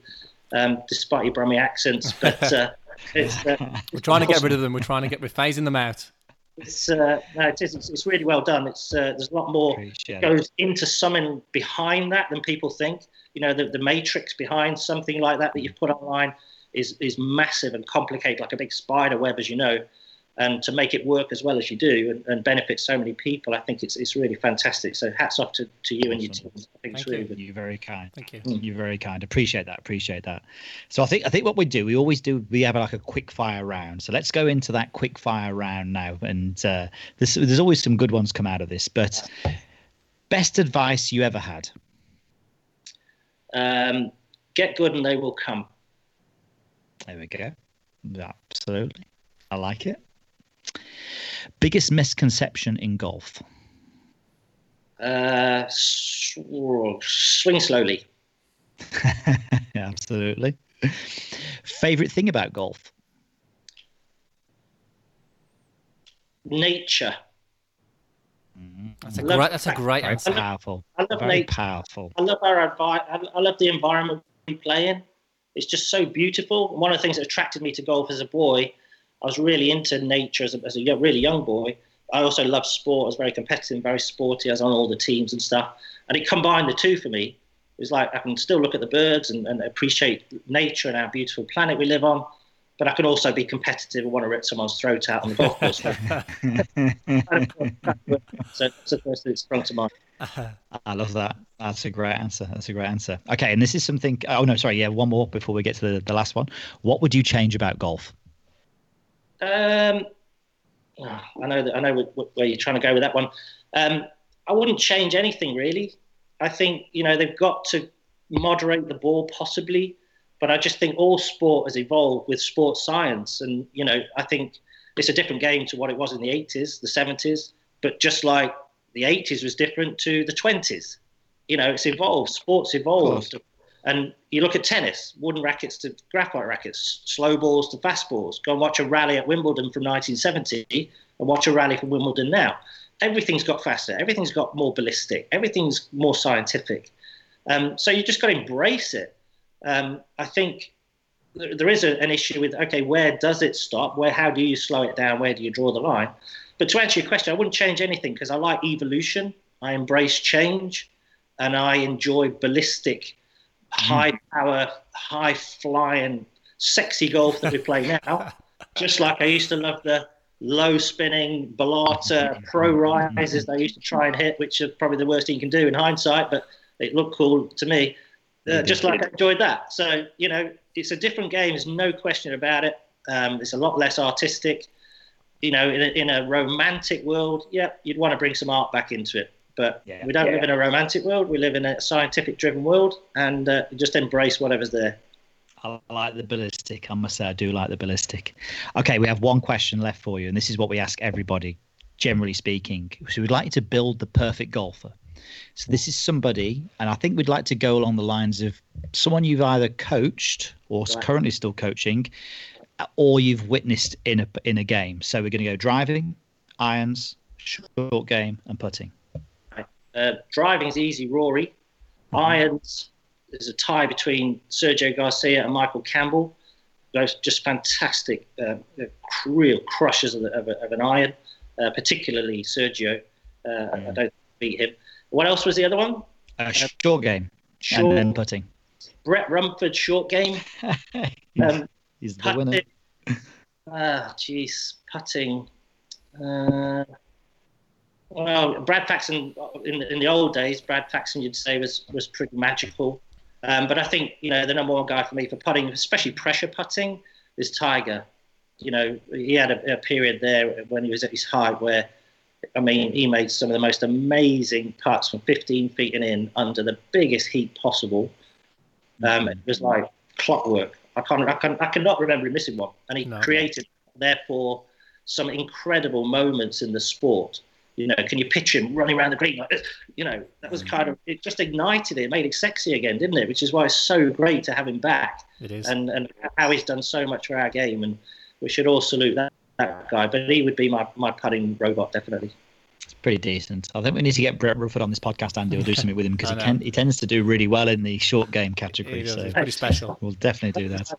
um, despite your Brummie accents. But uh, it's, uh, we're trying to get rid of them. We're trying to get we're phasing them out. It's uh, no, it is. It's, it's, really well done. It's uh, there's a lot more Appreciate goes it. into something behind that than people think you know, the, the matrix behind something like that that you've put online is, is massive and complicated, like a big spider web, as you know. And to make it work as well as you do and, and benefit so many people, I think it's, it's really fantastic. So hats off to, to you awesome. and your team. I think Thank it's really you. good. You're very kind. Thank you. You're very kind. Appreciate that. Appreciate that. So I think I think what we do, we always do, we have like a quick fire round. So let's go into that quick fire round now. And uh, there's, there's always some good ones come out of this. But best advice you ever had? Um, get good and they will come. There we go. Absolutely. I like it. Biggest misconception in golf? Uh, swing slowly. *laughs* Absolutely. Favorite thing about golf? Nature. Mm-hmm. That's a great. That's a great Very answer. Powerful. I love Very powerful. I love our advice. I love the environment we play in. It's just so beautiful. One of the things that attracted me to golf as a boy, I was really into nature as a, as a really young boy. I also loved sport. I was very competitive, very sporty. I was on all the teams and stuff. And it combined the two for me. It was like I can still look at the birds and, and appreciate nature and our beautiful planet we live on but I can also be competitive and want to rip someone's throat out on the golf course. *laughs* so that's the first thing that sprung to mind. *laughs* I love that. That's a great answer. That's a great answer. Okay, and this is something. Oh no, sorry. Yeah, one more before we get to the, the last one. What would you change about golf? Um, oh, I know that I know where you're trying to go with that one. Um, I wouldn't change anything really. I think you know they've got to moderate the ball possibly but I just think all sport has evolved with sports science, and you know, I think it's a different game to what it was in the 80s, the 70s. But just like the 80s was different to the 20s, you know, it's evolved. Sports evolved, and you look at tennis, wooden rackets to graphite rackets, slow balls to fast balls. Go and watch a rally at Wimbledon from 1970, and watch a rally from Wimbledon now. Everything's got faster. Everything's got more ballistic. Everything's more scientific. Um, so you just got to embrace it um, I think there is a, an issue with okay, where does it stop? Where how do you slow it down? Where do you draw the line? But to answer your question, I wouldn't change anything because I like evolution. I embrace change, and I enjoy ballistic, high power, high flying, sexy golf that we play now. *laughs* Just like I used to love the low spinning Balata pro rises they used to try and hit, which are probably the worst thing you can do in hindsight, but it looked cool to me. Uh, just like I enjoyed that. So, you know, it's a different game. There's no question about it. Um, it's a lot less artistic. You know, in a, in a romantic world, yeah, you'd want to bring some art back into it. But Yeah. we don't Yeah. live in a romantic world. We live in a scientific driven world and uh, just embrace whatever's there. I like the ballistic. I must say, I do like the ballistic. Okay, we have one question left for you, and this is what we ask everybody, generally speaking. So we'd like you to build the perfect golfer. So this is somebody, and I think we'd like to go along the lines of someone you've either coached or Right. currently still coaching, or you've witnessed in a in a game. So we're going to go driving, irons, short game, and putting. Uh, driving's easy, Rory. Irons, there's a tie between Sergio Garcia and Michael Campbell. Those just fantastic, uh, real crushers of, the, of, a, of an iron, uh, particularly Sergio. Uh, I don't beat him. What else was the other one? Uh, short game, Short, and then putting. Brett Rumford short game. *laughs* Um, He's the winner. putting. Ah, jeez, putting. Well, Brad Faxon in the, in the old days, Brad Faxon you'd say was was pretty magical. Um, but I think you know the number one guy for me for putting, especially pressure putting, is Tiger. You know, he had a, a period there when he was at his height where, I mean, he made some of the most amazing putts from 15 feet and in under the biggest heat possible. Um, it was like clockwork. I can't, I can, I cannot remember him missing one, and he No. created therefore some incredible moments in the sport. You know, can you picture him running around the green like this? You know, that was mm. kind of it. Just ignited it, it made it sexy again, didn't it? Which is why it's so great to have him back, It is. and and how he's done so much for our game, and we should all salute that, that guy. But he would be my my putting robot definitely. It's pretty decent. I think we need to get Brett Rumford on this podcast, Andy. We'll do *laughs* something with him because he, can, he tends to do really well in the short game It category. is. So It's pretty special. we'll definitely do that.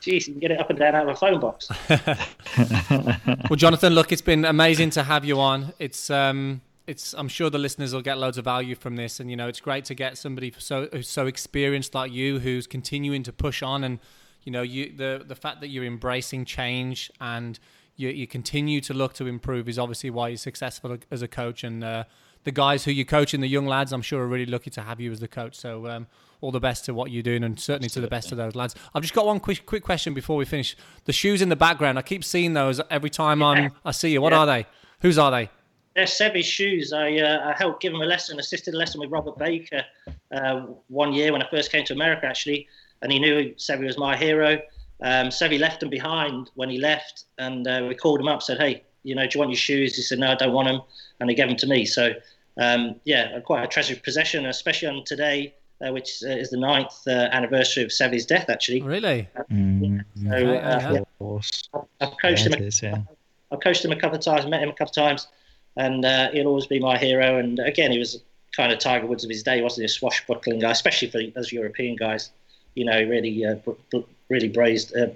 Jeez, you can get it up and down out of a phone box. *laughs* Well, Jonathan, look, it's been amazing to have you on. It's um, it's. I'm sure the listeners will get loads of value from this, and you know, it's great to get somebody so who's so experienced like you, who's continuing to push on, and you know, you the the fact that you're embracing change and you you continue to look to improve is obviously why you're successful as a coach, and uh, the guys who you coach and the young lads, I'm sure, are really lucky to have you as the coach. So. Um, all the best to what you're doing, and certainly to the best of those lads. I've just got one quick quick question before we finish. The shoes in the background, I keep seeing those every time I'm I see you. What Yeah. are they? Whose are they? They're Seve's shoes. I, uh, I helped give him a lesson, assisted a lesson with Robert Baker uh, one year when I first came to America, actually, and he knew Seve was my hero. Um, Seve left him behind when he left, and uh, we called him up, said, "Hey, you know, do you want your shoes?" He said, "No, I don't want them," and he gave them to me. So, um, yeah, quite a treasured possession, especially on today, uh, which uh, is the ninth uh, anniversary of Seve's death, actually. Really? Mm, So, Okay, yeah. of course. I've coached him. it is, yeah. I've coached him a couple of times, met him a couple of times, and uh, he'll always be my hero. And again, he was kind of Tiger Woods of his day, wasn't he? A swashbuckling guy, especially for us European guys. You know, really, uh, br- br- really brazed, uh,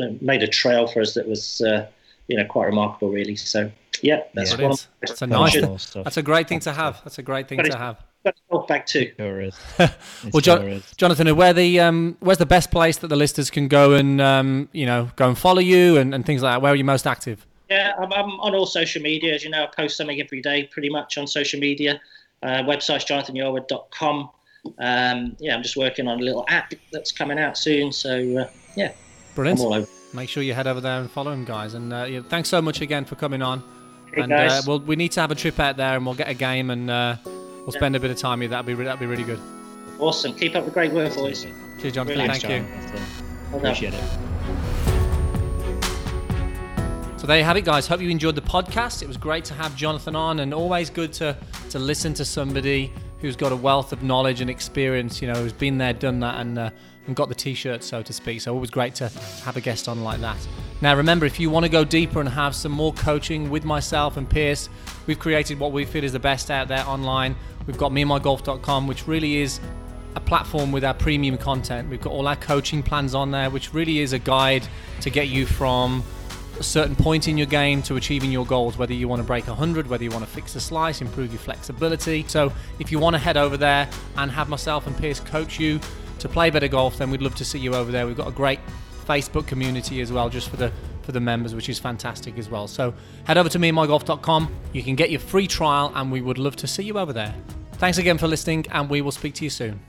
uh, made a trail for us that was, uh, you know, quite remarkable, really. So, yeah, that's Yeah. one. Brilliant. Of That's a nice. That's a great thing to have. That's a great thing to have. Got talk back too. Sure is. Well, It Jo- sure is. Jonathan, where the um, where's the best place that the listeners can go and um, you know go and follow you and, and things like that? Where are you most active? Yeah, I'm, I'm on all social media. As you know, I post something every day pretty much on social media. Uh, website's jonathanyarwood.com. Um, yeah, I'm just working on a little app that's coming out soon. So, uh, yeah, Brilliant. I'm all over. Make sure you head over there and follow him, guys. And uh, yeah, thanks so much again for coming on. Hey, and uh, guys. we'll, we need to have a trip out there, and we'll get a game, and uh, we'll spend a bit of time here. That'd be re- that'd be really good. Awesome. Keep up the great work, boys. Cheers, Jonathan. Brilliant. Thank you. Jonathan. Well. Appreciate it. So there you have it, guys. Hope you enjoyed the podcast. It was great to have Jonathan on, and always good to to listen to somebody who's got a wealth of knowledge and experience. You know, who's been there, done that, and uh, and got the t-shirt, so to speak. So always great to have a guest on like that. Now, remember, if you want to go deeper and have some more coaching with myself and Piers, we've created what we feel is the best out there online. We've got meandmygolf.com, which really is a platform with our premium content. We've got all our coaching plans on there, which really is a guide to get you from a certain point in your game to achieving your goals, whether you want to break 100, whether you want to fix a slice, improve your flexibility. So, if you want to head over there and have myself and Piers coach you to play better golf, then we'd love to see you over there. We've got a great Facebook community as well, just for the for the members, which is fantastic as well. So head over to meandmygolf.com. You can get your free trial, and we would love to see you over there. Thanks again for listening, and we will speak to you soon.